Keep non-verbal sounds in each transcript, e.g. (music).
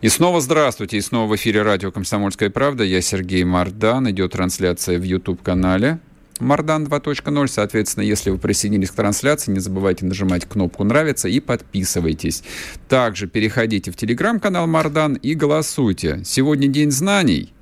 И снова здравствуйте. И снова в эфире радио «Комсомольская правда». Я Сергей Мардан. Идет трансляция в YouTube-канале Мардан 2.0. Соответственно, если вы присоединились к трансляции, не забывайте нажимать кнопку «Нравится» и подписывайтесь. Также переходите в телеграм-канал Мардан и голосуйте. Сегодня День знаний.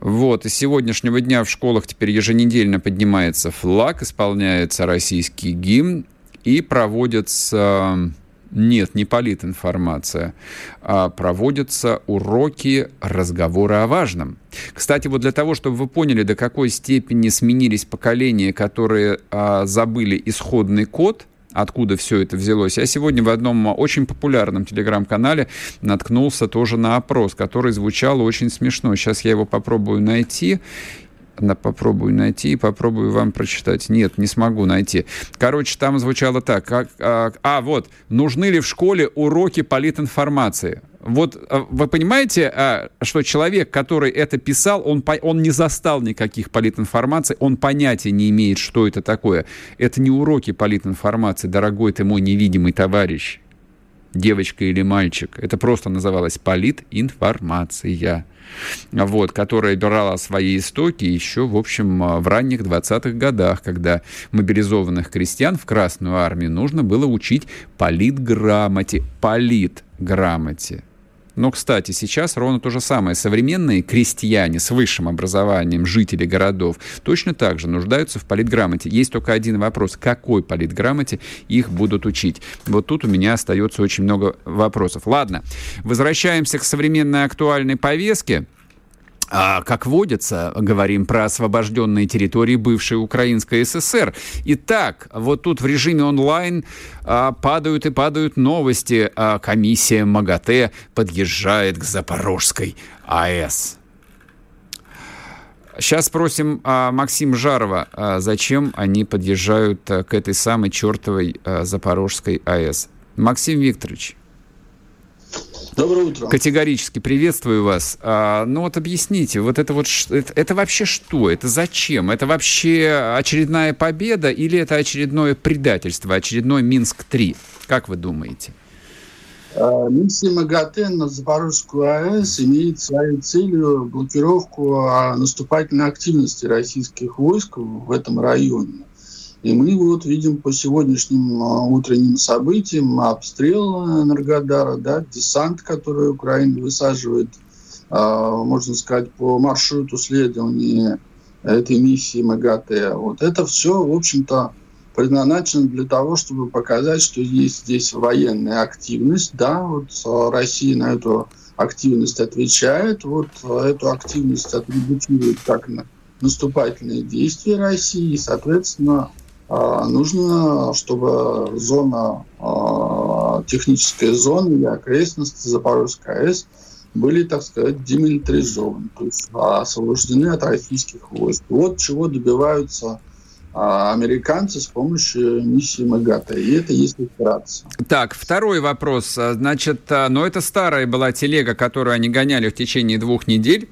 Вот, и с сегодняшнего дня в школах теперь еженедельно поднимается флаг, исполняется российский гимн и проводятся нет, не политинформация. А проводятся уроки разговора о важном. Кстати, вот для того, чтобы вы поняли, до какой степени сменились поколения, которые а, забыли исходный код, откуда все это взялось. Я сегодня в одном очень популярном телеграм-канале наткнулся тоже на опрос, который звучал очень смешно. Сейчас я его попробую найти на, попробую найти и попробую вам прочитать. Нет, не смогу найти. Короче, там звучало так. Как, а, а, вот, нужны ли в школе уроки политинформации? Вот а, вы понимаете, а, что человек, который это писал, он, он не застал никаких политинформаций, он понятия не имеет, что это такое. Это не уроки политинформации, дорогой ты мой невидимый товарищ девочка или мальчик. Это просто называлось политинформация, вот, которая брала свои истоки еще, в общем, в ранних 20-х годах, когда мобилизованных крестьян в Красную армию нужно было учить политграмоте, политграмоте. Но, кстати, сейчас ровно то же самое. Современные крестьяне с высшим образованием, жители городов, точно так же нуждаются в политграмоте. Есть только один вопрос. Какой политграмоте их будут учить? Вот тут у меня остается очень много вопросов. Ладно, возвращаемся к современной актуальной повестке. А, как водится, говорим про освобожденные территории бывшей Украинской ССР. Итак, вот тут в режиме онлайн а, падают и падают новости. А, комиссия МАГАТЭ подъезжает к Запорожской АЭС. Сейчас спросим а, Максим Жарова, а, зачем они подъезжают а, к этой самой чертовой а, Запорожской АЭС. Максим Викторович, Доброе утро. Категорически приветствую вас. А, ну вот объясните, вот это вот это, это вообще что? Это зачем? Это вообще очередная победа или это очередное предательство, очередной Минск-3? Как вы думаете? А, миссия МАГАТЭ на Запорожскую АЭС имеет своей целью блокировку а, наступательной активности российских войск в этом районе. И мы вот видим по сегодняшним а, утренним событиям обстрел Энергодара, да, десант, который Украина высаживает, а, можно сказать, по маршруту следования этой миссии МАГАТЭ. Вот это все, в общем-то, предназначено для того, чтобы показать, что есть здесь военная активность. Да, вот а, Россия на эту активность отвечает. Вот эту активность атрибутирует как на наступательные действия России. И, соответственно, нужно, чтобы зона, а, техническая зона и окрестности Запорожской АЭС были, так сказать, демилитаризованы, то есть освобождены от российских войск. Вот чего добиваются а, американцы с помощью миссии МАГАТА. И это если вкратце. Так, второй вопрос. Значит, но это старая была телега, которую они гоняли в течение двух недель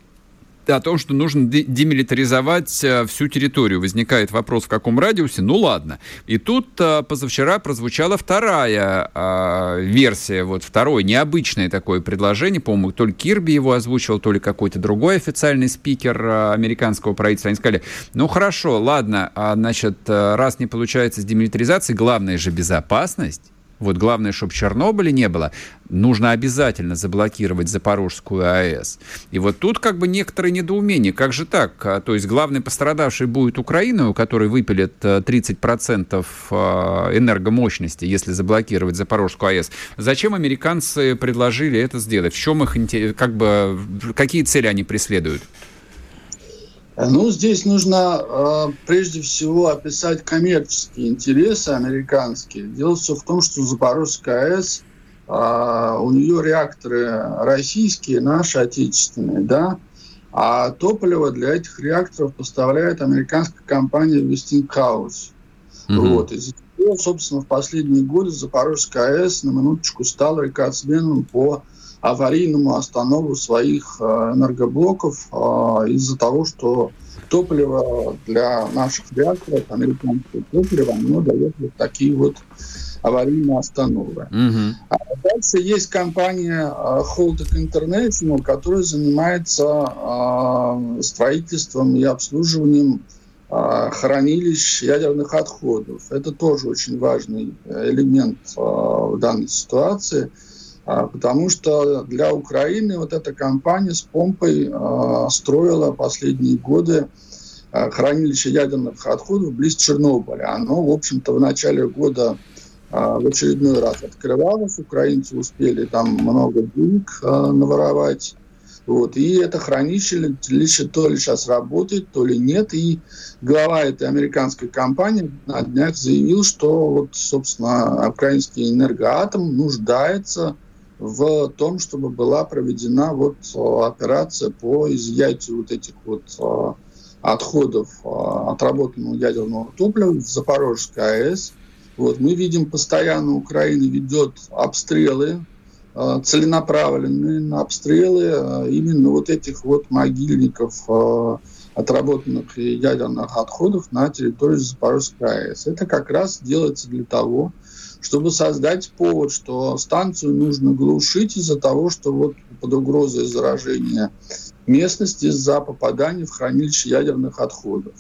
о том, что нужно демилитаризовать э, всю территорию. Возникает вопрос, в каком радиусе? Ну ладно. И тут э, позавчера прозвучала вторая э, версия, вот второе необычное такое предложение. По-моему, то ли Кирби его озвучивал, то ли какой-то другой официальный спикер э, американского правительства. Они сказали, ну хорошо, ладно, а, значит, раз не получается с демилитаризацией, главное же безопасность. Вот главное, чтобы Чернобыля не было, нужно обязательно заблокировать Запорожскую АЭС. И вот тут как бы некоторые недоумения. Как же так? А, то есть главный пострадавший будет Украина, у которой выпилят 30% а, а, энергомощности, если заблокировать Запорожскую АЭС. Зачем американцы предложили это сделать? В чем их, как бы, какие цели они преследуют? Ну, здесь нужно э, прежде всего описать коммерческие интересы американские. Дело все в том, что Запорожская АЭС а, у нее реакторы российские, наши отечественные, да, а топливо для этих реакторов поставляет американская компания Westinghouse. Mm-hmm. Вот. Из-за чего, собственно, в последние годы Запорожская АЭС на минуточку стала рекордсменом по аварийному останову своих э, энергоблоков э, из-за того, что топливо для наших реакторов, американское топливо, оно дает вот такие вот аварийные остановы. Угу. А дальше есть компания uh, Holtec International, которая занимается строительством и обслуживанием хранилищ ядерных отходов. Это тоже очень важный элемент в данной ситуации, потому что для Украины вот эта компания с помпой строила последние годы хранилище ядерных отходов близ Чернобыля. Оно, в общем-то, в начале года а, в очередной раз открывалась. Украинцы успели там много денег а, наворовать. Вот. И это хранилище то ли сейчас работает, то ли нет. И глава этой американской компании на днях заявил, что, вот, собственно, украинский энергоатом нуждается в том, чтобы была проведена вот операция по изъятию вот этих вот отходов отработанного ядерного топлива в Запорожской АЭС – вот, мы видим, постоянно Украина ведет обстрелы, э, целенаправленные на обстрелы э, именно вот этих вот могильников э, отработанных ядерных отходов на территории Запорожской АЭС. Это как раз делается для того, чтобы создать повод, что станцию нужно глушить из-за того, что вот под угрозой заражения местности из-за попадания в хранилище ядерных отходов.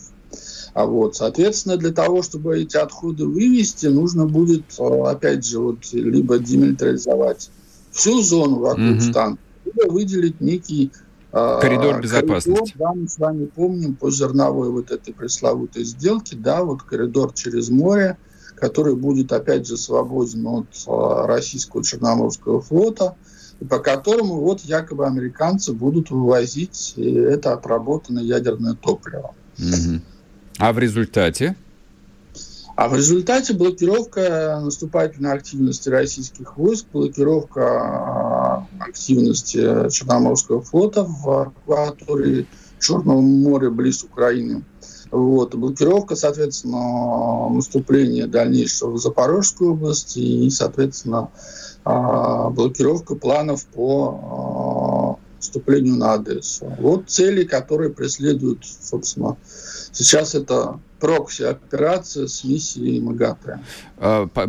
А вот, соответственно, для того, чтобы эти отходы вывести, нужно будет, э, опять же, вот, либо демилитаризовать всю зону вокруг угу. станции, либо выделить некий э, Коридор безопасности. Коридор, да, мы с вами помним по зерновой вот этой пресловутой сделке, да, вот коридор через море, который будет, опять же, свободен от э, российского Черноморского флота, и по которому вот якобы американцы будут вывозить это отработанное ядерное топливо. Угу. А в результате? А в результате блокировка наступательной активности российских войск, блокировка а, активности Черноморского флота в акватории Черного моря близ Украины. Вот. Блокировка, соответственно, наступления дальнейшего в Запорожскую область и, соответственно, а, блокировка планов по а, вступлению на Одессу. Вот цели, которые преследуют, собственно, сейчас это прокси-операция с миссией МАГАТЭ.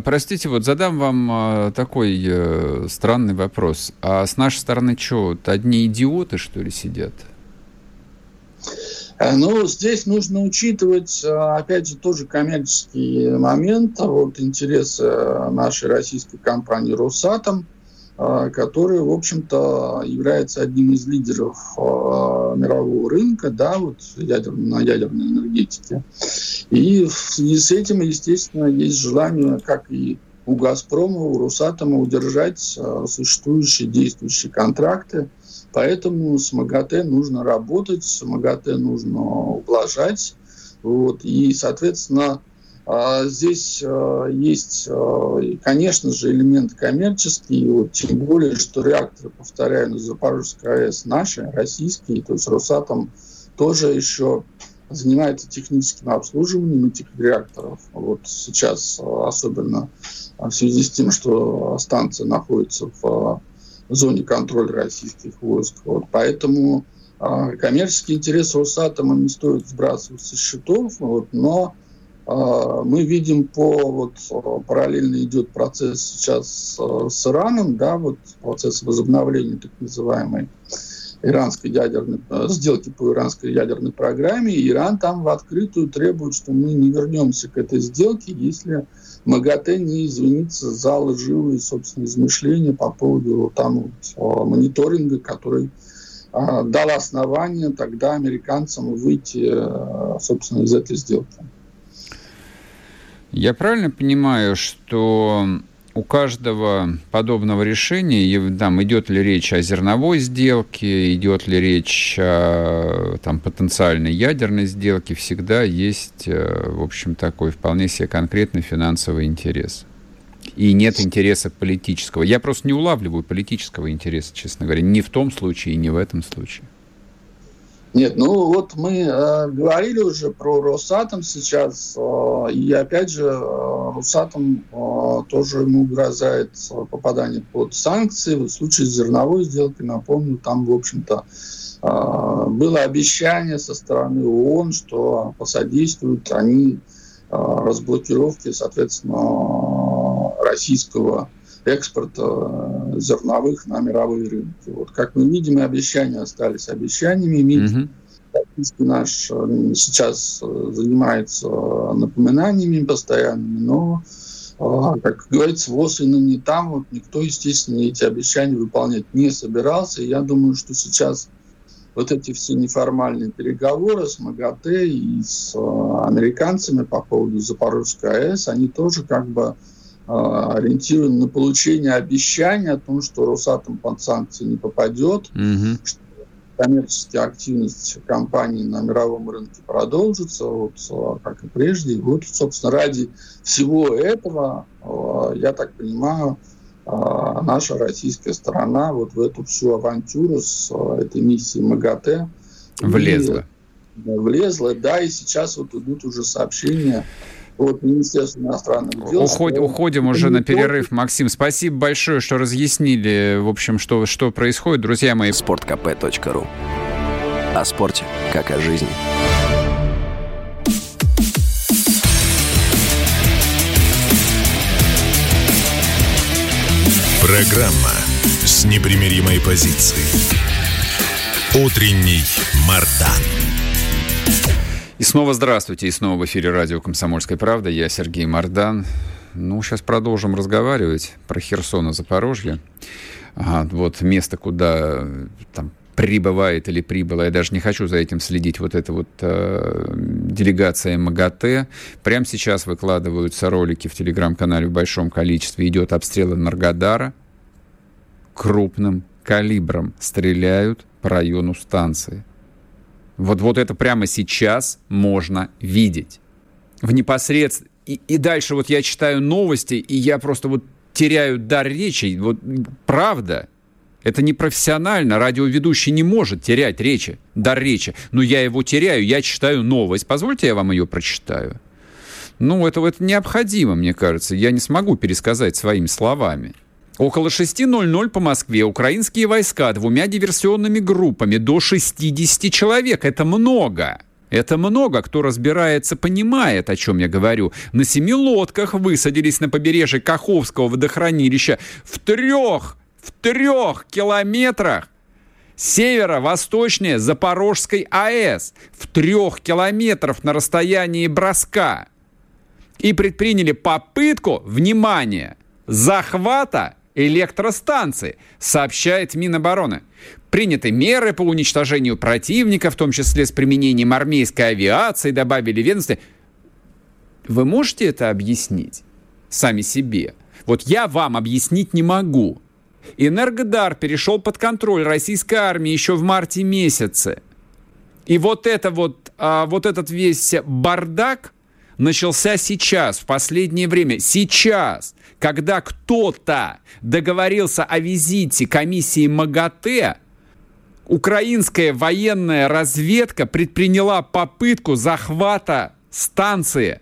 Простите, вот задам вам а, такой э, странный вопрос. А с нашей стороны что, одни идиоты, что ли, сидят? Э, ну, здесь нужно учитывать, э, опять же, тоже коммерческий момент, вот интересы нашей российской компании «Росатом», а, который, в общем-то, является одним из лидеров а, мирового рынка, да, вот ядер, на ядерной энергетике. И в связи с этим, естественно, есть желание, как и у «Газпрома», у «Росатома» удержать а, существующие действующие контракты. Поэтому с МАГАТЭ нужно работать, с МАГАТЭ нужно ублажать. Вот, и, соответственно, а здесь э, есть, э, конечно же, элемент коммерческий, вот, тем более, что реакторы, повторяю, на Запорожской АЭС наши, российские, то есть Росатом тоже еще занимается техническим обслуживанием этих реакторов. Вот сейчас, особенно в связи с тем, что станция находится в зоне контроля российских войск. Вот, поэтому коммерческий интерес Росатома не стоит сбрасывать со счетов, вот, но а, мы видим по вот а, параллельно идет процесс сейчас а, с Ираном, да, вот процесс возобновления так называемой иранской ядерной сделки по иранской ядерной программе. Иран там в открытую требует, что мы не вернемся к этой сделке, если МАГАТЭ не извинится за лживые, собственно, измышления по поводу там мониторинга, который дал основание тогда американцам выйти, собственно, из этой сделки. Я правильно понимаю, что у каждого подобного решения, там, идет ли речь о зерновой сделке, идет ли речь о там, потенциальной ядерной сделке, всегда есть, э, в общем, такой вполне себе конкретный финансовый интерес. И нет интереса политического. Я просто не улавливаю политического интереса, честно говоря. Ни в том случае, ни в этом случае. Нет, ну вот мы э, говорили уже про Росатом сейчас, э, и опять же э, Росатом э, тоже ему угрожает попадание под санкции. В случае зерновой сделкой, напомню, там, в общем-то, э, было обещание со стороны ООН, что посодействуют они э, разблокировке, соответственно, российского экспорта э, зерновых на мировые рынки. Вот как мы видим, и обещания остались обещаниями. МИД угу. наш э, сейчас э, занимается напоминаниями постоянными, но, как говорится, ВОЗ и не там. Вот никто, естественно, эти обещания выполнять не собирался. И я думаю, что сейчас вот эти все неформальные переговоры с МАГАТЭ и с американцами по поводу Запорожской АЭС, они тоже как бы ориентирован на получение обещания о том, что Росатом под санкции не попадет, угу. что коммерческая активность компании на мировом рынке продолжится, вот, а, как и прежде. Вот, собственно, ради всего этого, а, я так понимаю, наша российская сторона вот в эту всю авантюру с этой миссией МАГАТЭ влезла. И, влезла, да, и сейчас вот идут уже сообщения от Министерства иностранных дел. Уход, уходим уже на перерыв. Максим, спасибо большое, что разъяснили, в общем, что, что происходит. Друзья мои. Спорткп.ру О спорте, как о жизни. Программа с непримиримой позицией. Утренний Мардан. И снова здравствуйте, и снова в эфире радио «Комсомольская правда». Я Сергей Мордан. Ну, сейчас продолжим разговаривать про Херсон и Запорожье. Ага, вот место, куда там прибывает или прибыла, я даже не хочу за этим следить, вот эта вот э, делегация МАГАТЭ. Прямо сейчас выкладываются ролики в телеграм-канале в большом количестве. Идет обстрел Энергодара крупным калибром. Стреляют по району станции. Вот, вот это прямо сейчас можно видеть. В непосредственно... И, и дальше вот я читаю новости, и я просто вот теряю дар речи. Вот правда. Это не профессионально. Радиоведущий не может терять речи, дар речи. Но я его теряю, я читаю новость. Позвольте, я вам ее прочитаю. Ну, это, это необходимо, мне кажется. Я не смогу пересказать своими словами. Около 6.00 по Москве украинские войска двумя диверсионными группами до 60 человек. Это много. Это много. Кто разбирается, понимает, о чем я говорю. На семи лодках высадились на побережье Каховского водохранилища в трех, в трех километрах северо-восточнее Запорожской АЭС, в трех километрах на расстоянии броска. И предприняли попытку, внимание, захвата электростанции, сообщает Минобороны. Приняты меры по уничтожению противника, в том числе с применением армейской авиации, добавили ведомства. Вы можете это объяснить сами себе? Вот я вам объяснить не могу. Энергодар перешел под контроль российской армии еще в марте месяце. И вот это вот, а, вот этот весь бардак начался сейчас, в последнее время. Сейчас когда кто-то договорился о визите комиссии МАГАТЭ, украинская военная разведка предприняла попытку захвата станции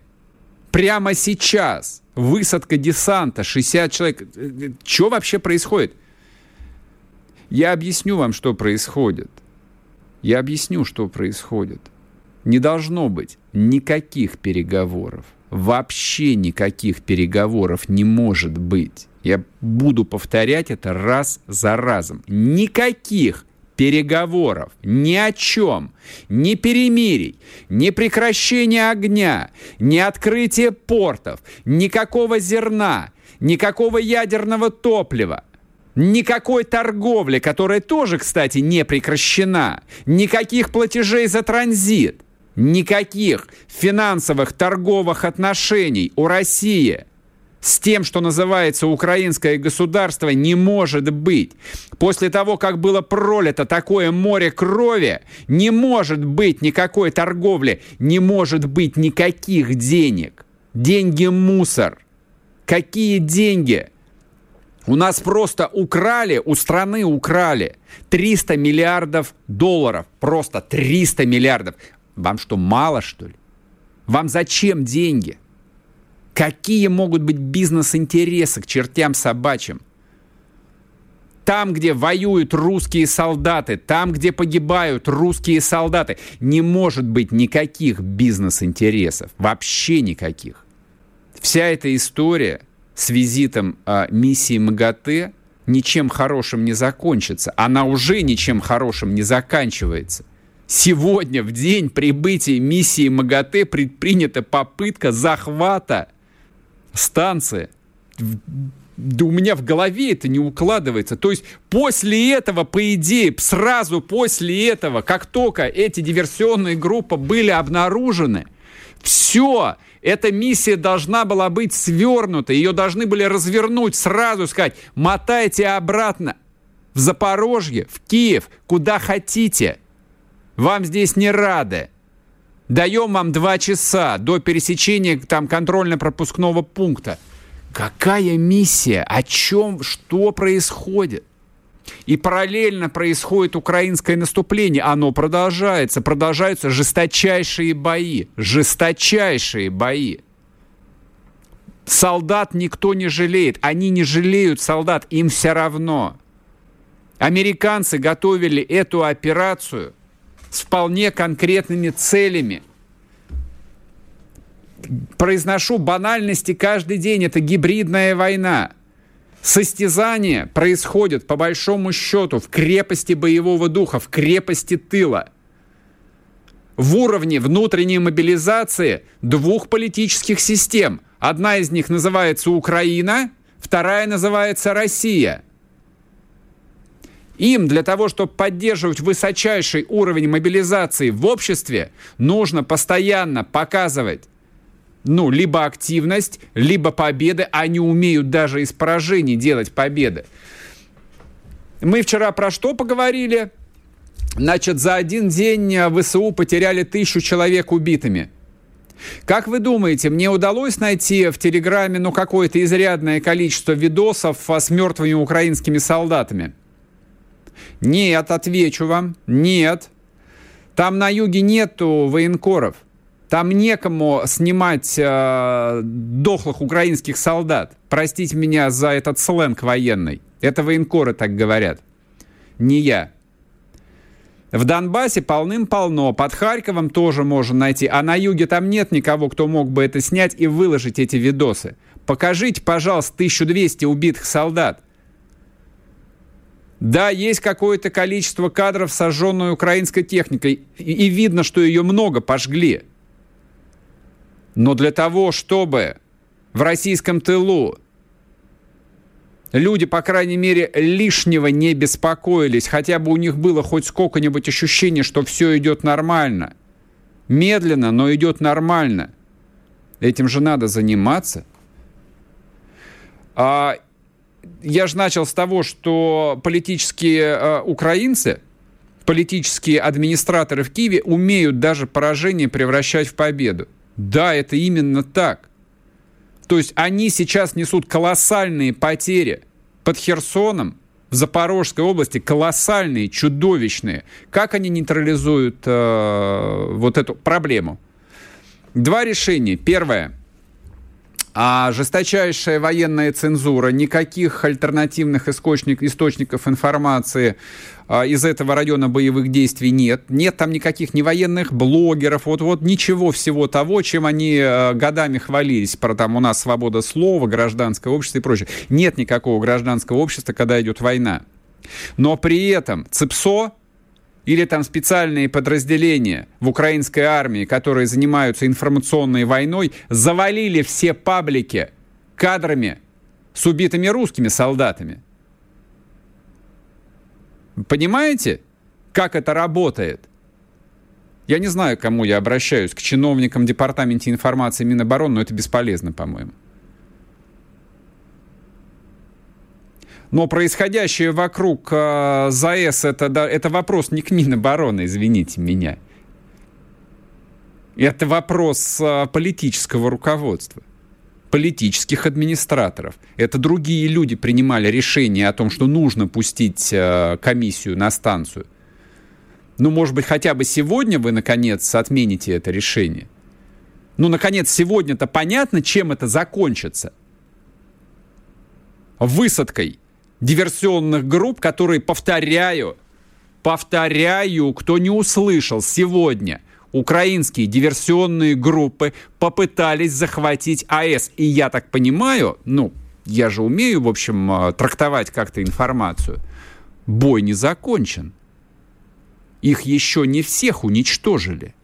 прямо сейчас. Высадка десанта, 60 человек. Что вообще происходит? Я объясню вам, что происходит. Я объясню, что происходит. Не должно быть никаких переговоров вообще никаких переговоров не может быть. Я буду повторять это раз за разом. Никаких переговоров ни о чем, ни перемирий, ни прекращения огня, ни открытия портов, никакого зерна, никакого ядерного топлива, никакой торговли, которая тоже, кстати, не прекращена, никаких платежей за транзит – Никаких финансовых торговых отношений у России с тем, что называется украинское государство, не может быть. После того, как было пролито такое море крови, не может быть никакой торговли, не может быть никаких денег. Деньги – мусор – Какие деньги? У нас просто украли, у страны украли 300 миллиардов долларов. Просто 300 миллиардов. Вам что, мало, что ли? Вам зачем деньги? Какие могут быть бизнес-интересы к чертям собачьим? Там, где воюют русские солдаты, там, где погибают русские солдаты, не может быть никаких бизнес-интересов. Вообще никаких. Вся эта история с визитом э, миссии МАГАТЭ ничем хорошим не закончится. Она уже ничем хорошим не заканчивается. Сегодня, в день прибытия миссии МАГАТЭ, предпринята попытка захвата станции да у меня в голове это не укладывается. То есть после этого, по идее, сразу после этого, как только эти диверсионные группы были обнаружены, все, эта миссия должна была быть свернута, ее должны были развернуть, сразу сказать, мотайте обратно в Запорожье, в Киев, куда хотите. Вам здесь не рады. Даем вам два часа до пересечения там контрольно-пропускного пункта – Какая миссия? О чем? Что происходит? И параллельно происходит украинское наступление. Оно продолжается. Продолжаются жесточайшие бои. Жесточайшие бои. Солдат никто не жалеет. Они не жалеют солдат. Им все равно. Американцы готовили эту операцию с вполне конкретными целями – произношу банальности каждый день. Это гибридная война. Состязание происходит, по большому счету, в крепости боевого духа, в крепости тыла. В уровне внутренней мобилизации двух политических систем. Одна из них называется Украина, вторая называется Россия. Им для того, чтобы поддерживать высочайший уровень мобилизации в обществе, нужно постоянно показывать ну, либо активность, либо победы. Они умеют даже из поражений делать победы. Мы вчера про что поговорили? Значит, за один день ВСУ потеряли тысячу человек убитыми. Как вы думаете, мне удалось найти в Телеграме ну, какое-то изрядное количество видосов с мертвыми украинскими солдатами? Нет, отвечу вам, нет. Там на юге нету военкоров – там некому снимать э, дохлых украинских солдат. Простите меня за этот сленг военный. Это военкоры так говорят. Не я. В Донбассе полным-полно. Под Харьковом тоже можно найти. А на юге там нет никого, кто мог бы это снять и выложить эти видосы. Покажите, пожалуйста, 1200 убитых солдат. Да, есть какое-то количество кадров, сожженной украинской техникой. И видно, что ее много пожгли. Но для того, чтобы в российском тылу люди, по крайней мере, лишнего не беспокоились, хотя бы у них было хоть сколько-нибудь ощущение, что все идет нормально. Медленно, но идет нормально. Этим же надо заниматься. А, я же начал с того, что политические а, украинцы, политические администраторы в Киеве умеют даже поражение превращать в победу. Да, это именно так. То есть они сейчас несут колоссальные потери под Херсоном, в Запорожской области колоссальные, чудовищные. Как они нейтрализуют э, вот эту проблему? Два решения. Первое. А жесточайшая военная цензура, никаких альтернативных источник, источников информации а, из этого района боевых действий нет. Нет там никаких ни военных блогеров, вот-вот ничего всего того, чем они а, годами хвалились, про там у нас свобода слова, гражданское общество и прочее. Нет никакого гражданского общества, когда идет война. Но при этом ЦИПСО или там специальные подразделения в украинской армии, которые занимаются информационной войной, завалили все паблики кадрами с убитыми русскими солдатами. Понимаете, как это работает? Я не знаю, к кому я обращаюсь, к чиновникам Департамента информации Минобороны, но это бесполезно, по-моему. Но происходящее вокруг э, ЗАЭС это, да, это вопрос не к Минобороны, извините меня. Это вопрос э, политического руководства. политических администраторов. Это другие люди принимали решение о том, что нужно пустить э, комиссию на станцию. Ну, может быть, хотя бы сегодня вы, наконец, отмените это решение. Ну, наконец, сегодня-то понятно, чем это закончится. Высадкой диверсионных групп, которые, повторяю, повторяю, кто не услышал сегодня – украинские диверсионные группы попытались захватить АЭС. И я так понимаю, ну, я же умею, в общем, а, трактовать как-то информацию. Бой не закончен. Их еще не всех уничтожили.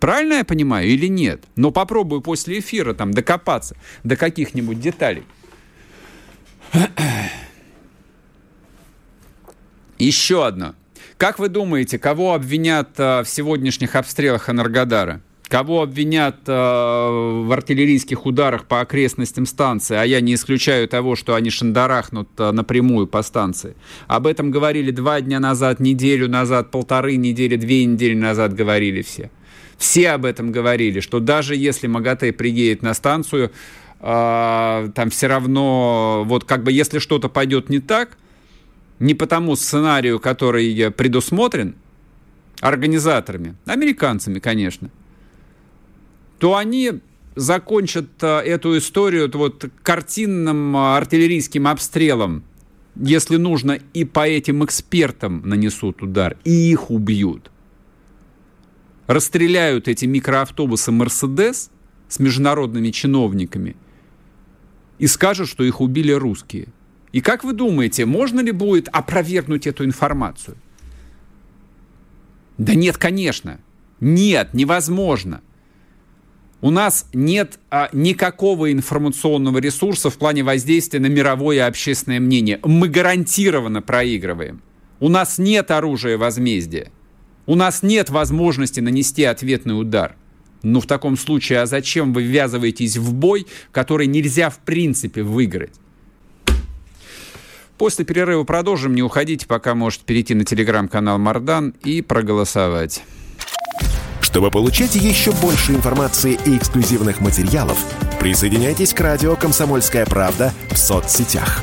Правильно я понимаю или нет? Но попробую после эфира там докопаться до каких-нибудь деталей. Еще одно. Как вы думаете, кого обвинят э, в сегодняшних обстрелах Энергодара? Кого обвинят э, в артиллерийских ударах по окрестностям станции, а я не исключаю того, что они шандарахнут э, напрямую по станции. Об этом говорили два дня назад, неделю назад, полторы недели, две недели назад говорили все. Все об этом говорили, что даже если МАГАТЭ приедет на станцию, там все равно, вот как бы если что-то пойдет не так, не по тому сценарию, который предусмотрен организаторами, американцами, конечно, то они закончат а, эту историю вот картинным а, артиллерийским обстрелом, если нужно, и по этим экспертам нанесут удар, и их убьют. Расстреляют эти микроавтобусы «Мерседес» с международными чиновниками и скажут, что их убили русские – и как вы думаете, можно ли будет опровергнуть эту информацию? Да нет, конечно. Нет, невозможно. У нас нет а, никакого информационного ресурса в плане воздействия на мировое общественное мнение. Мы гарантированно проигрываем. У нас нет оружия возмездия. У нас нет возможности нанести ответный удар. Но в таком случае, а зачем вы ввязываетесь в бой, который нельзя в принципе выиграть? После перерыва продолжим. Не уходите, пока можете перейти на телеграм-канал Мардан и проголосовать. Чтобы получать еще больше информации и эксклюзивных материалов, присоединяйтесь к радио «Комсомольская правда» в соцсетях.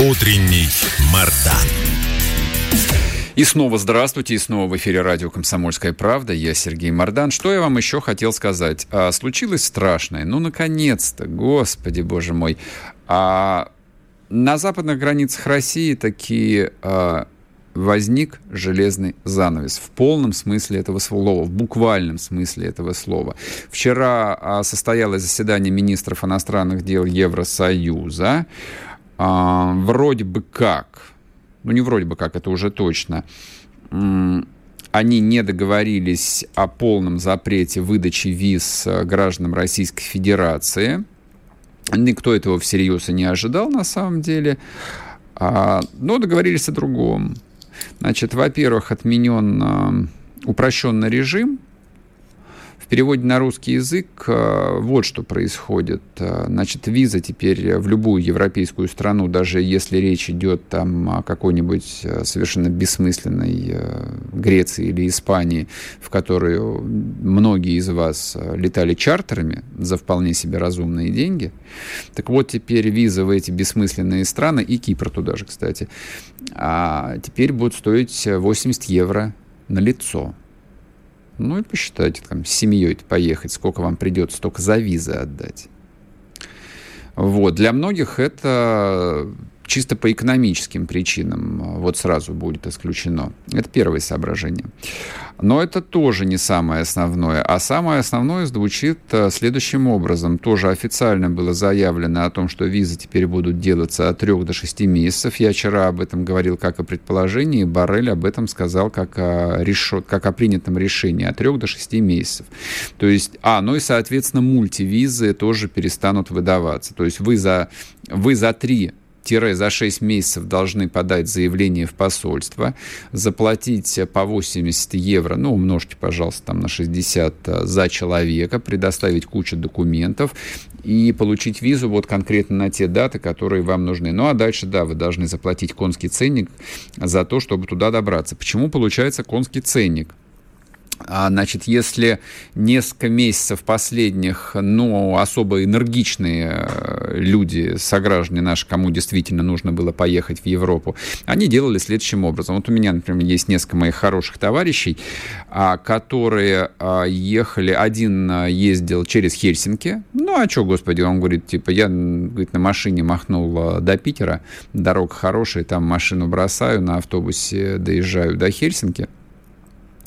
Утренний Мардан. И снова здравствуйте, и снова в эфире радио «Комсомольская правда». Я Сергей Мордан. Что я вам еще хотел сказать? А, случилось страшное. Ну, наконец-то, господи, боже мой. А, на западных границах России такие а, возник железный занавес в полном смысле этого слова, в буквальном смысле этого слова. Вчера а, состоялось заседание министров иностранных дел Евросоюза. А, вроде бы как ну не вроде бы как, это уже точно, они не договорились о полном запрете выдачи виз э, гражданам Российской Федерации. Никто этого всерьез и не ожидал на самом деле. А, но договорились о другом. Значит, во-первых, отменен э, упрощенный режим в переводе на русский язык э, вот что происходит. Э, значит, виза теперь в любую европейскую страну, даже если речь идет там о какой-нибудь э, совершенно бессмысленной Греции или Испании, в которую многие из вас летали чартерами за вполне себе разумные деньги. Так вот, теперь виза в эти бессмысленные страны, и Кипр туда же, кстати, а теперь будут стоить 80 евро на лицо. Ну и посчитайте, там, с семьей поехать, сколько вам придется только за визы отдать. Вот. Для многих это чисто по экономическим причинам вот сразу будет исключено. Это первое соображение. Но это тоже не самое основное. А самое основное звучит э, следующим образом. Тоже официально было заявлено о том, что визы теперь будут делаться от 3 до 6 месяцев. Я вчера об этом говорил как о предположении. Барель об этом сказал как о, решет, как о принятом решении от 3 до 6 месяцев. То есть, а, ну и, соответственно, мультивизы тоже перестанут выдаваться. То есть вы за, вы за 3 за 6 месяцев должны подать заявление в посольство, заплатить по 80 евро, ну, умножьте, пожалуйста, там на 60 э, за человека, предоставить кучу документов и получить визу вот конкретно на те даты, которые вам нужны. Ну, а дальше, да, вы должны заплатить конский ценник за то, чтобы туда добраться. Почему получается конский ценник? А, значит, если несколько месяцев последних, ну, особо энергичные э, люди, сограждане наши, кому действительно нужно было поехать в Европу, они делали следующим образом. Вот у меня, например, есть несколько моих хороших товарищей, а, которые а, ехали, один ездил через Хельсинки, ну, а что, господи, он говорит, типа, я говорит, на машине махнул до Питера, дорога хорошая, там машину бросаю, на автобусе доезжаю до Хельсинки,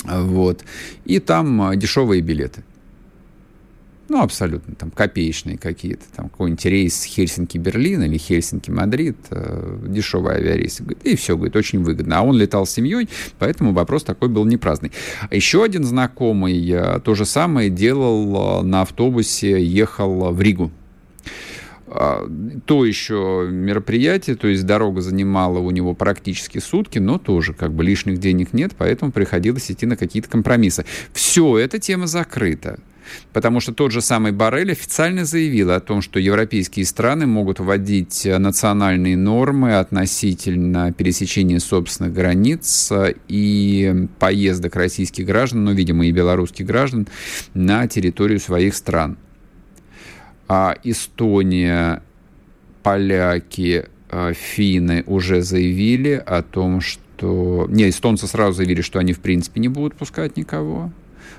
вот. И там а, дешевые билеты. Ну, абсолютно, там, копеечные какие-то, там, какой-нибудь рейс Хельсинки-Берлин или Хельсинки-Мадрид, э, дешевый авиарейс. И все, говорит, очень выгодно. А он летал с семьей, поэтому вопрос такой был не праздный. Еще один знакомый э, то же самое делал э, на автобусе, ехал в Ригу. А, то еще мероприятие, то есть дорога занимала у него практически сутки, но тоже как бы лишних денег нет, поэтому приходилось идти на какие-то компромиссы. Все, эта тема закрыта. Потому что тот же самый Барель официально заявил о том, что европейские страны могут вводить национальные нормы относительно пересечения собственных границ и поездок российских граждан, ну, видимо, и белорусских граждан на территорию своих стран Эстония, поляки, а, финны уже заявили о том, что... Не, эстонцы сразу заявили, что они, в принципе, не будут пускать никого.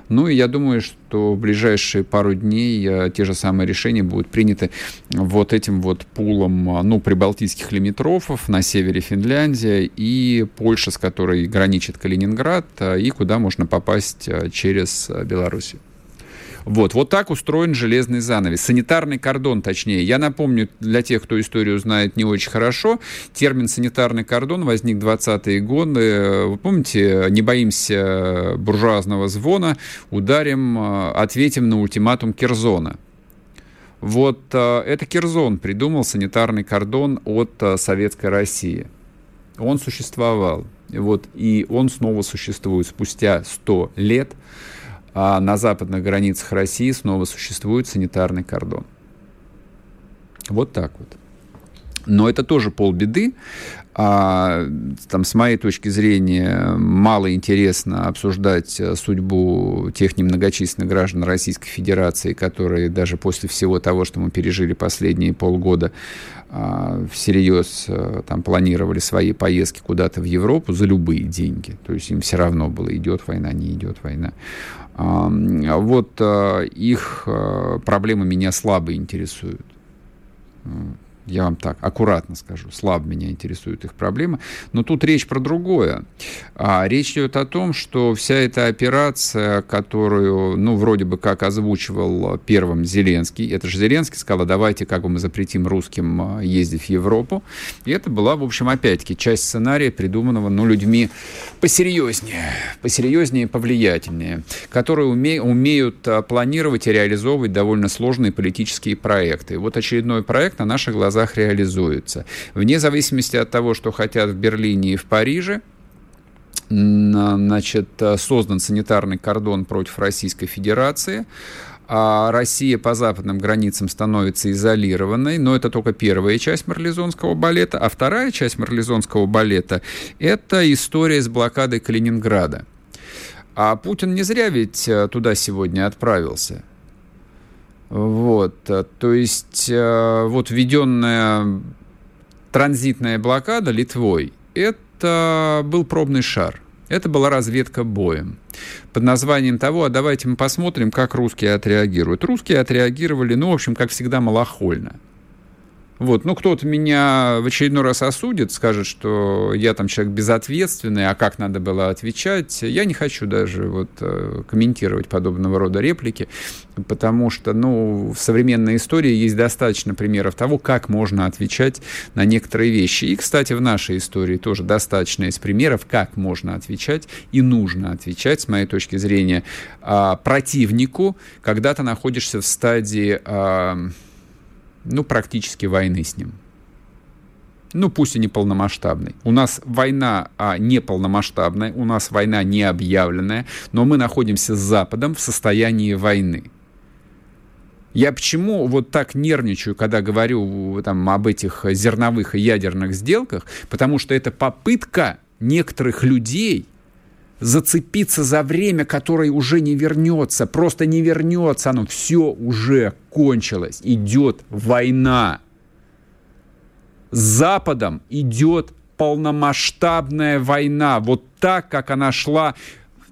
Ну и я думаю, что в ближайшие пару дней а, те же самые решения будут приняты вот этим вот пулом, а, ну, прибалтийских лимитрофов на севере Финляндия и Польша, с которой граничит Калининград, и куда можно попасть через Белоруссию. Вот, вот так устроен железный занавес. Санитарный кордон, точнее. Я напомню, для тех, кто историю знает не очень хорошо, термин санитарный кордон возник в 20-е годы. Вы помните, не боимся буржуазного звона, ударим, ответим на ультиматум Керзона. Вот э, это Керзон придумал санитарный кордон от э, Советской России. Он существовал. Вот, и он снова существует спустя 100 лет а на западных границах России снова существует санитарный кордон. Вот так вот. Но это тоже полбеды. А, там, с моей точки зрения, мало интересно обсуждать э, судьбу тех немногочисленных граждан Российской Федерации, которые даже после всего того, что мы пережили последние полгода, а, всерьез э, там, планировали свои поездки куда-то в Европу за любые деньги. То есть им все равно было, идет война, не идет война. Вот э, их проблемы меня слабо интересуют я вам так аккуратно скажу, слабо меня интересуют их проблемы. Но тут речь про другое. А, речь идет о том, что вся эта операция, которую, ну, вроде бы как озвучивал первым Зеленский, это же Зеленский сказал, давайте как бы мы запретим русским а, ездить в Европу. И это была, в общем, опять-таки часть сценария, придуманного, ну, людьми посерьезнее, посерьезнее и повлиятельнее, которые уме, умеют а, планировать и реализовывать довольно сложные политические проекты. Вот очередной проект на наших глазах глазах реализуется. Вне зависимости от того, что хотят в Берлине и в Париже, значит, создан санитарный кордон против Российской Федерации, а Россия по западным границам становится изолированной, но это только первая часть марлезонского балета, а вторая часть марлезонского балета – это история с блокадой Калининграда. А Путин не зря ведь э, туда сегодня отправился. Вот, э, то есть э, вот введенная транзитная блокада Литвой, это был пробный шар. Это была разведка боем. Под названием того, а давайте мы посмотрим, как русские отреагируют. Русские отреагировали, ну, в общем, как всегда, малохольно. Вот, ну, кто-то меня в очередной раз осудит, скажет, что я там человек безответственный, а как надо было отвечать. Я не хочу даже вот э, комментировать подобного рода реплики, потому что, ну, в современной истории есть достаточно примеров того, как можно отвечать на некоторые вещи. И, кстати, в нашей истории тоже достаточно есть примеров, как можно отвечать и нужно отвечать, с моей точки зрения, а, противнику, когда ты находишься в стадии а, ну, практически войны с ним. Ну, пусть и не полномасштабной. У нас война а, не полномасштабная, у нас война не объявленная, но мы находимся с Западом в состоянии войны. Я почему вот так нервничаю, когда говорю там, об этих зерновых и ядерных сделках? Потому что это попытка некоторых людей – зацепиться за время, которое уже не вернется, просто не вернется, оно все уже кончилось, идет война. С Западом идет полномасштабная война, вот так, как она шла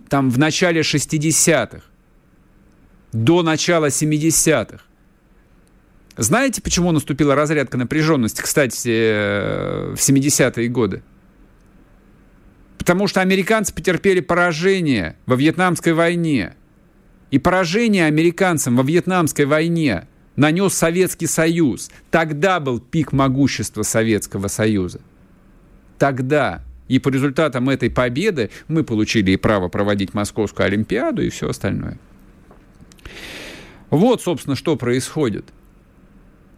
там в начале 60-х, до начала 70-х. Знаете, почему наступила разрядка напряженности, кстати, э, в 70-е годы? Потому что американцы потерпели поражение во Вьетнамской войне. И поражение американцам во Вьетнамской войне нанес Советский Союз. Тогда был пик могущества Советского Союза. Тогда. И по результатам этой победы мы получили и право проводить Московскую Олимпиаду и все остальное. Вот, собственно, что происходит.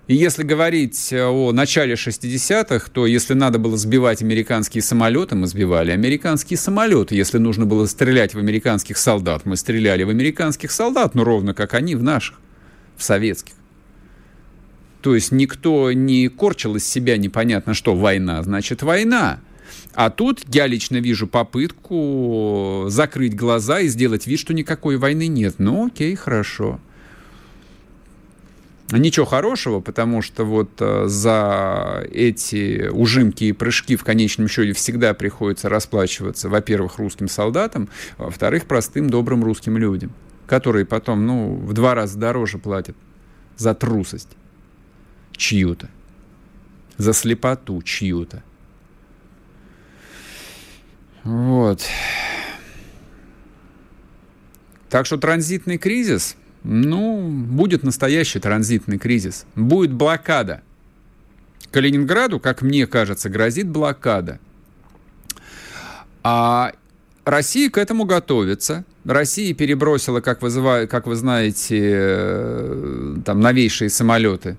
И если говорить э, о начале 60-х, то если надо было сбивать американские самолеты, мы сбивали американские самолеты. Если нужно было стрелять в американских солдат, мы стреляли в американских солдат, ну ровно как они в наших, в советских. То есть никто не корчил из себя непонятно что, война значит война. А тут я лично вижу попытку закрыть глаза и сделать вид, что никакой войны нет. Ну окей, хорошо ничего хорошего, потому что вот э, за эти ужимки и прыжки в конечном счете всегда приходится расплачиваться, во-первых, русским солдатам, а во-вторых, простым добрым русским людям, которые потом, ну, в два раза дороже платят за трусость чью-то, за слепоту чью-то. Вот. Так что транзитный кризис – ну, будет настоящий транзитный кризис. Будет блокада. Калининграду, как мне кажется, грозит блокада. А Россия к этому готовится. Россия перебросила, как вы, как вы знаете, э, там новейшие самолеты,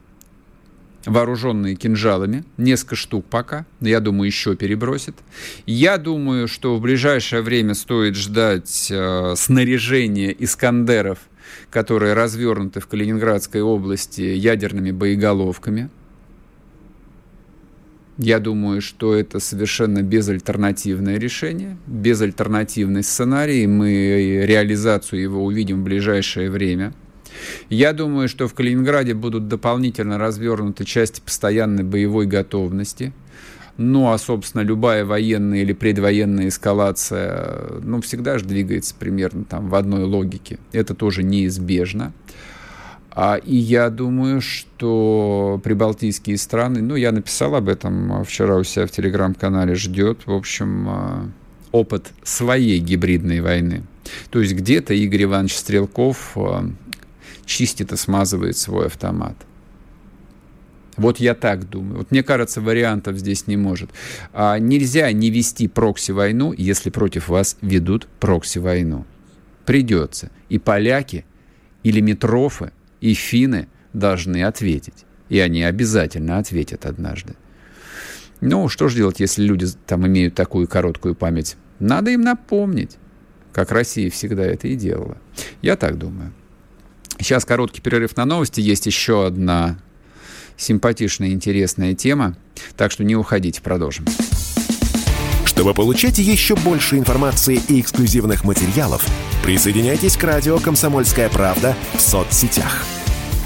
вооруженные кинжалами. Несколько штук пока. Я думаю, еще перебросит. Я думаю, что в ближайшее время стоит ждать э, снаряжения Искандеров которые развернуты в Калининградской области ядерными боеголовками. Я думаю, что это совершенно безальтернативное решение, безальтернативный сценарий. Мы реализацию его увидим в ближайшее время. Я думаю, что в Калининграде будут дополнительно развернуты части постоянной боевой готовности – ну, а, собственно, любая военная или предвоенная эскалация, ну, всегда же двигается примерно там в одной логике. Это тоже неизбежно. А, и я думаю, что прибалтийские страны, ну, я написал об этом вчера у себя в телеграм-канале, ждет, в общем, а, опыт своей гибридной войны. То есть где-то Игорь Иванович Стрелков а, чистит и смазывает свой автомат. Вот я так думаю. Вот мне кажется, вариантов здесь не может. А нельзя не вести прокси-войну, если против вас ведут прокси-войну. Придется. И поляки, и лимитрофы, и финны должны ответить. И они обязательно ответят однажды. Ну, что же делать, если люди там имеют такую короткую память? Надо им напомнить, как Россия всегда это и делала. Я так думаю. Сейчас короткий перерыв на новости. Есть еще одна симпатичная, интересная тема. Так что не уходите, продолжим. Чтобы получать еще больше информации и эксклюзивных материалов, присоединяйтесь к радио «Комсомольская правда» в соцсетях –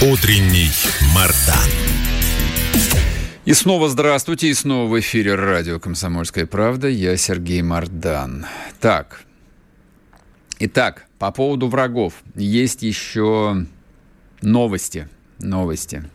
Утренний Мардан. И снова здравствуйте, и снова в эфире радио «Комсомольская правда». Я Сергей Мардан. Так, итак, по поводу врагов. Есть еще новости. Новости.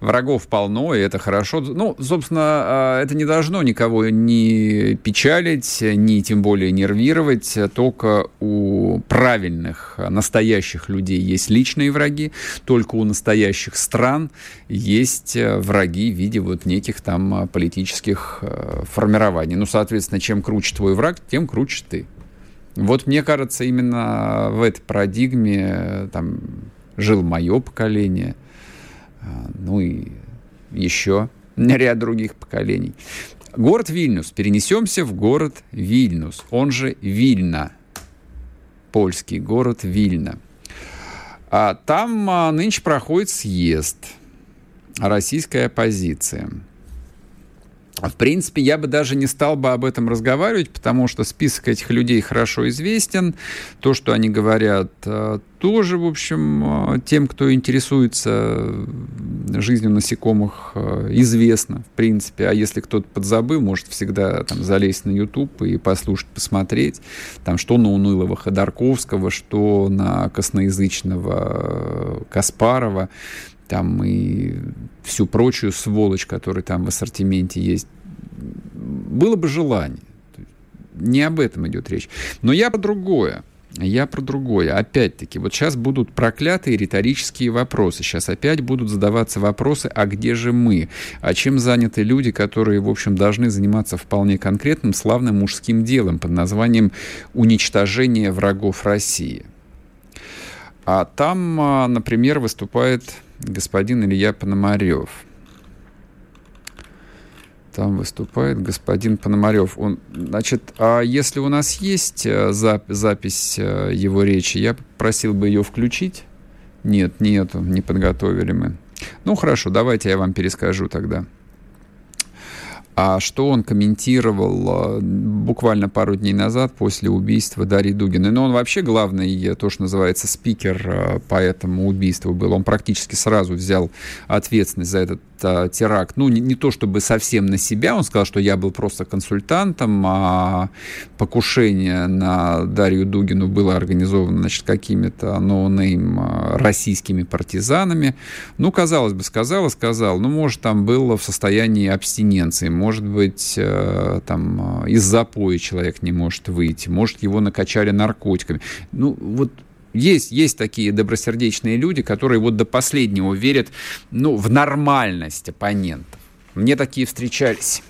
Врагов полно, и это хорошо. Ну, собственно, а, это не должно никого ни печалить, ни тем более нервировать. Только у правильных, настоящих людей есть личные враги, только у настоящих стран есть э, враги в виде вот неких там политических э, формирований. Ну, соответственно, чем круче твой враг, тем круче ты. Вот мне кажется, именно в этой парадигме э, там жил мое поколение – ну и еще (laughs) ряд других поколений. Город Вильнюс. Перенесемся в город Вильнюс, он же Вильна. Польский город Вильна. А там а, нынче проходит съезд. Российская оппозиция. В принципе, я бы даже не стал бы об этом разговаривать, потому что список этих людей хорошо известен. То, что они говорят, э, тоже, в общем, э, тем, кто интересуется жизнью насекомых, э, известно, в принципе. А если кто-то подзабыл, может всегда там залезть на YouTube и послушать, посмотреть, там, что на унылого Ходорковского, что на косноязычного Каспарова там и всю прочую сволочь, которая там в ассортименте есть. Было бы желание. Не об этом идет речь. Но я про другое. Я про другое. Опять-таки, вот сейчас будут проклятые риторические вопросы. Сейчас опять будут задаваться вопросы, а где же мы? А чем заняты люди, которые, в общем, должны заниматься вполне конкретным, славным мужским делом под названием уничтожение врагов России? А там, а, например, выступает господин Илья Пономарев. Там выступает господин Пономарев. Он, значит, а если у нас есть э, запись э, его речи, я просил бы ее включить. Нет, нету, не подготовили мы. Ну хорошо, давайте я вам перескажу тогда. А что он комментировал э, буквально пару дней назад после убийства Дарьи Дугиной? Ну, он вообще главный, то, что называется, спикер по этому убийству был. Он практически сразу взял ответственность за этот э, теракт, ну, не, не то чтобы совсем на себя, он сказал, что я был просто консультантом, а покушение на Дарью Дугину было организовано, значит, какими-то no name, но российскими партизанами. Ну, казалось бы, сказал и сказал, ну, может, там было в состоянии абстиненции, может быть, э, там из запоя человек не может выйти, может, его накачали наркотиками. Ну, вот есть, есть такие добросердечные люди, которые вот до последнего верят ну, в нормальность оппонентов. Мне такие встречались.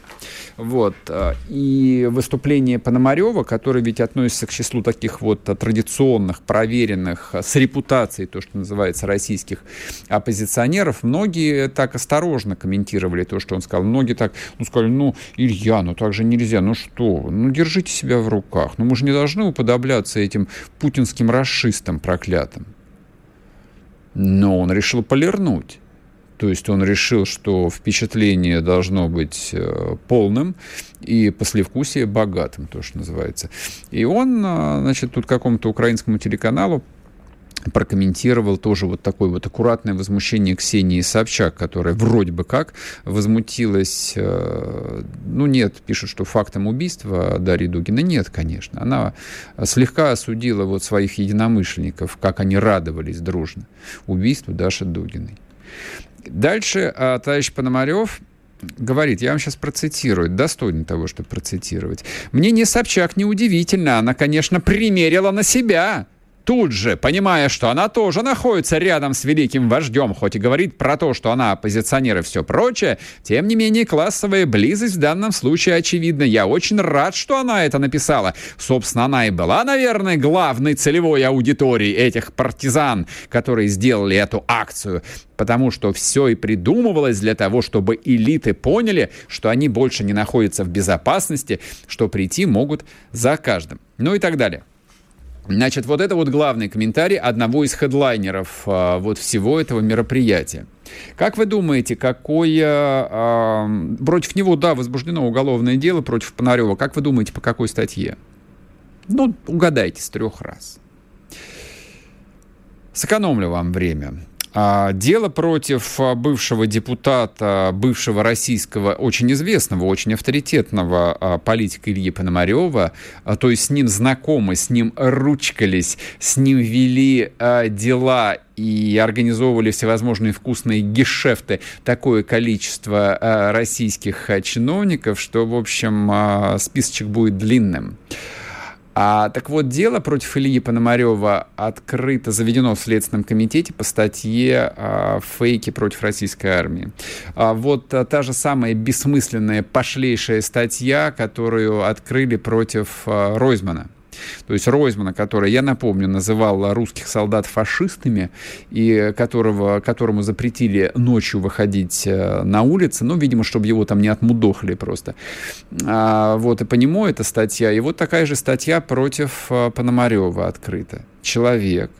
Вот. Э, и выступление Пономарева, который ведь относится к числу таких вот традиционных, проверенных, с репутацией, то, что называется, российских оппозиционеров, многие так осторожно комментировали то, что он сказал. Многие так, ну, сказали, ну, Илья, ну, так же нельзя, ну что ну, держите себя в руках. Ну, мы же не должны уподобляться этим путинским расистам проклятым. Но он решил полирнуть. То есть он решил, что впечатление должно быть э, полным и послевкусие богатым, то, что называется. И он, э, значит, тут какому-то украинскому телеканалу прокомментировал тоже вот такое вот аккуратное возмущение Ксении Собчак, которая вроде бы как возмутилась, э, ну нет, пишут, что фактом убийства Дарьи Дугина нет, конечно. Она слегка осудила вот своих единомышленников, как они радовались дружно убийству Даши Дугиной. Дальше а, товарищ Пономарев говорит, я вам сейчас процитирую, достойно того, чтобы процитировать. Мне не Собчак неудивительно, она, конечно, примерила на себя тут же, понимая, что она тоже находится рядом с великим вождем, хоть и говорит про то, что она оппозиционер и все прочее, тем не менее классовая близость в данном случае очевидна. Я очень рад, что она это написала. Собственно, она и была, наверное, главной целевой аудиторией этих партизан, которые сделали эту акцию потому что все и придумывалось для того, чтобы элиты поняли, что они больше не находятся в безопасности, что прийти могут за каждым. Ну и так далее. Значит, вот это вот главный комментарий одного из хедлайнеров а, вот всего этого мероприятия. Как вы думаете, какое... А, против него, да, возбуждено уголовное дело против Панарева. Как вы думаете, по какой статье? Ну, угадайте с трех раз. Сэкономлю вам время. А, дело против а, бывшего депутата, бывшего российского, очень известного, очень авторитетного а, политика Ильи Пономарева, то есть с ним знакомы, с ним ручкались, с ним вели дела и организовывали всевозможные вкусные гешефты такое количество российских чиновников, что, в общем, списочек будет длинным. А, так вот, дело против Ильи Пономарева открыто заведено в Следственном комитете по статье а, «Фейки против российской армии». А, вот а, та же самая бессмысленная, пошлейшая статья, которую открыли против а, Ройзмана – то есть Ройзмана, который, я напомню, называл русских солдат фашистами, и которого, которому запретили ночью выходить э, на улицы, ну, видимо, чтобы его там не отмудохали просто. А, вот, и по нему эта статья. И вот такая же статья против э, Пономарева открыта. Человек.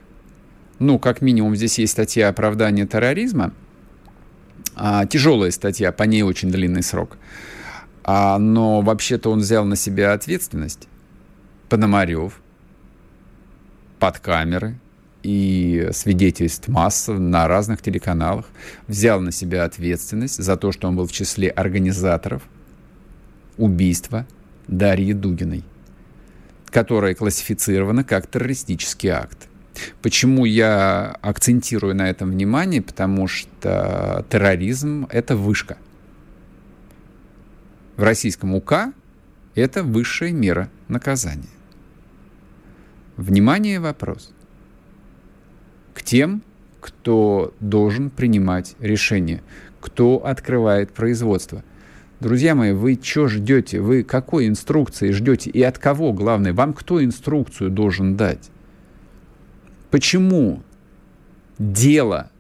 Ну, как минимум, здесь есть статья оправдания терроризма. А, тяжелая статья, по ней очень длинный срок. А, но вообще-то он взял на себя ответственность. Пономарев под камеры и свидетельств масса на разных телеканалах взял на себя ответственность за то, что он был в числе организаторов убийства Дарьи Дугиной, которое классифицировано как террористический акт. Почему я акцентирую на этом внимание? Потому что терроризм — это вышка. В российском УК это высшая мера наказания. Внимание, вопрос. К тем, кто должен принимать решения, кто открывает производство. Друзья мои, вы что ждете? Вы какой инструкции ждете? И от кого, главное? Вам кто инструкцию должен дать? Почему дело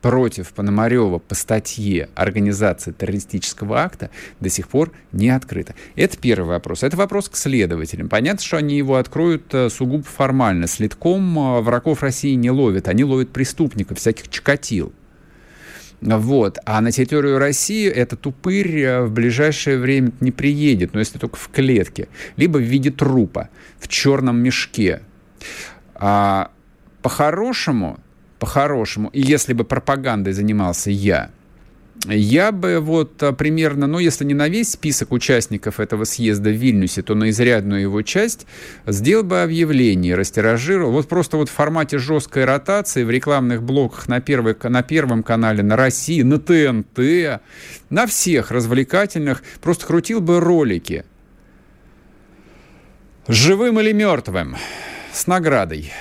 против Пономарева по статье организации террористического акта до сих пор не открыто. Это первый вопрос. Это вопрос к следователям. Понятно, что они его откроют э, сугубо формально. Следком э, врагов России не ловят. Они ловят преступников, всяких чикатил. Вот. А на территорию России этот упырь э, в ближайшее время не приедет, но если только в клетке, либо в виде трупа, в черном мешке. А по-хорошему, по-хорошему, и если бы пропагандой занимался я, я бы вот а, примерно, ну, если не на весь список участников этого съезда в Вильнюсе, то на изрядную его часть сделал бы объявление, растиражировал. Вот просто вот в формате жесткой ротации в рекламных блоках на, первой, на Первом канале, на России, на ТНТ, на всех развлекательных, просто крутил бы ролики. Живым или мертвым, с наградой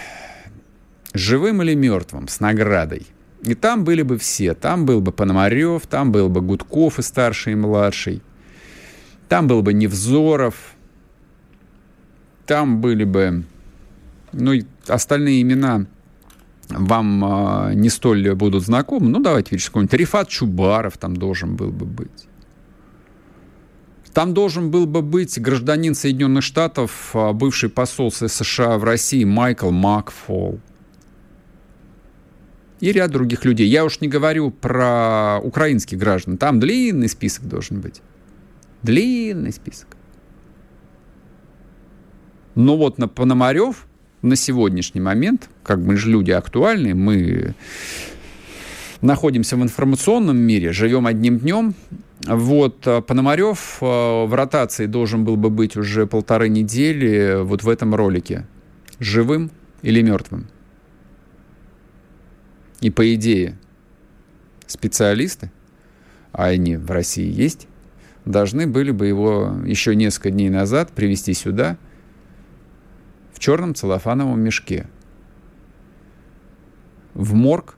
живым или мертвым, с наградой. И там были бы все. Там был бы Пономарев, там был бы Гудков и старший, и младший. Там был бы Невзоров. Там были бы... Ну, и остальные имена вам э, не столь будут знакомы. Ну, давайте видите, какой-нибудь Рифат Чубаров там должен был бы быть. Там должен был бы быть гражданин Соединенных Штатов, а, бывший посол США в России Майкл Макфол и ряд других людей. Я уж не говорю про украинских граждан. Там длинный список должен быть. Длинный список. Но вот на Пономарев на сегодняшний момент, как мы же люди актуальные, мы находимся в информационном мире, живем одним днем. Вот э, Пономарев э, в ротации должен был бы быть уже полторы недели вот в этом ролике. Живым или мертвым. И по идее специалисты, а они в России есть, должны были бы его еще несколько дней назад привести сюда в черном целлофановом мешке. В морг,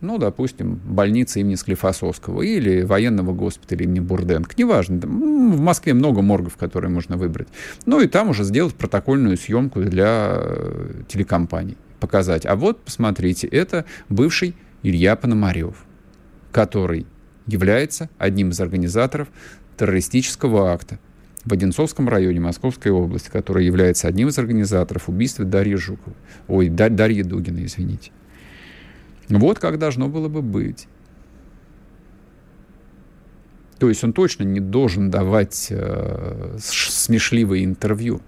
ну, допустим, больницы имени Склифосовского или военного госпиталя имени Бурденко. Неважно, в Москве много моргов, которые можно выбрать. Ну и там уже сделать протокольную съемку для э, телекомпаний показать. А вот, посмотрите, это бывший Илья Пономарев, который является одним из организаторов террористического акта в Одинцовском районе Московской области, который является одним из организаторов убийства Дарьи Жуковой. Ой, Дарьи Дугиной, извините. Вот как должно было бы быть. То есть он точно не должен давать э, смешливые интервью.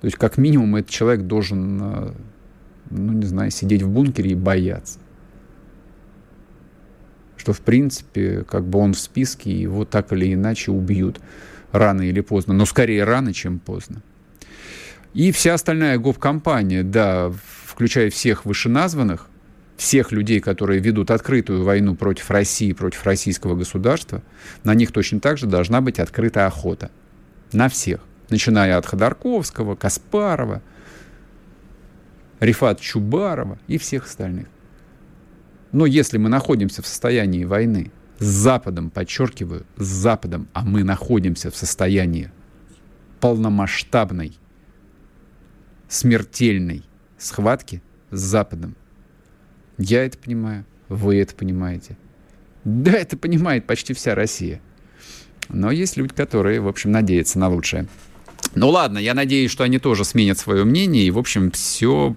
То есть как минимум этот человек должен э, ну, не знаю, сидеть в бункере и бояться. Что, в принципе, как бы он в списке, его так или иначе убьют рано или поздно. Но скорее рано, чем поздно. И вся остальная гоп-компания, да, включая всех вышеназванных, всех людей, которые ведут открытую войну против России, против российского государства, на них точно так же должна быть открыта охота. На всех. Начиная от Ходорковского, Каспарова, Рифат Чубарова и всех остальных. Но если мы находимся в состоянии войны с Западом, подчеркиваю, с Западом, а мы находимся в состоянии полномасштабной, смертельной схватки с Западом, я это понимаю, вы это понимаете. Да, это понимает почти вся Россия. Но есть люди, которые, в общем, надеются на лучшее. Ну ладно, я надеюсь, что они тоже сменят свое мнение, и, в общем, все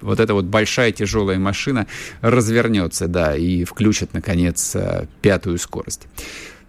вот эта вот большая тяжелая машина развернется, да, и включит, наконец, э, пятую скорость.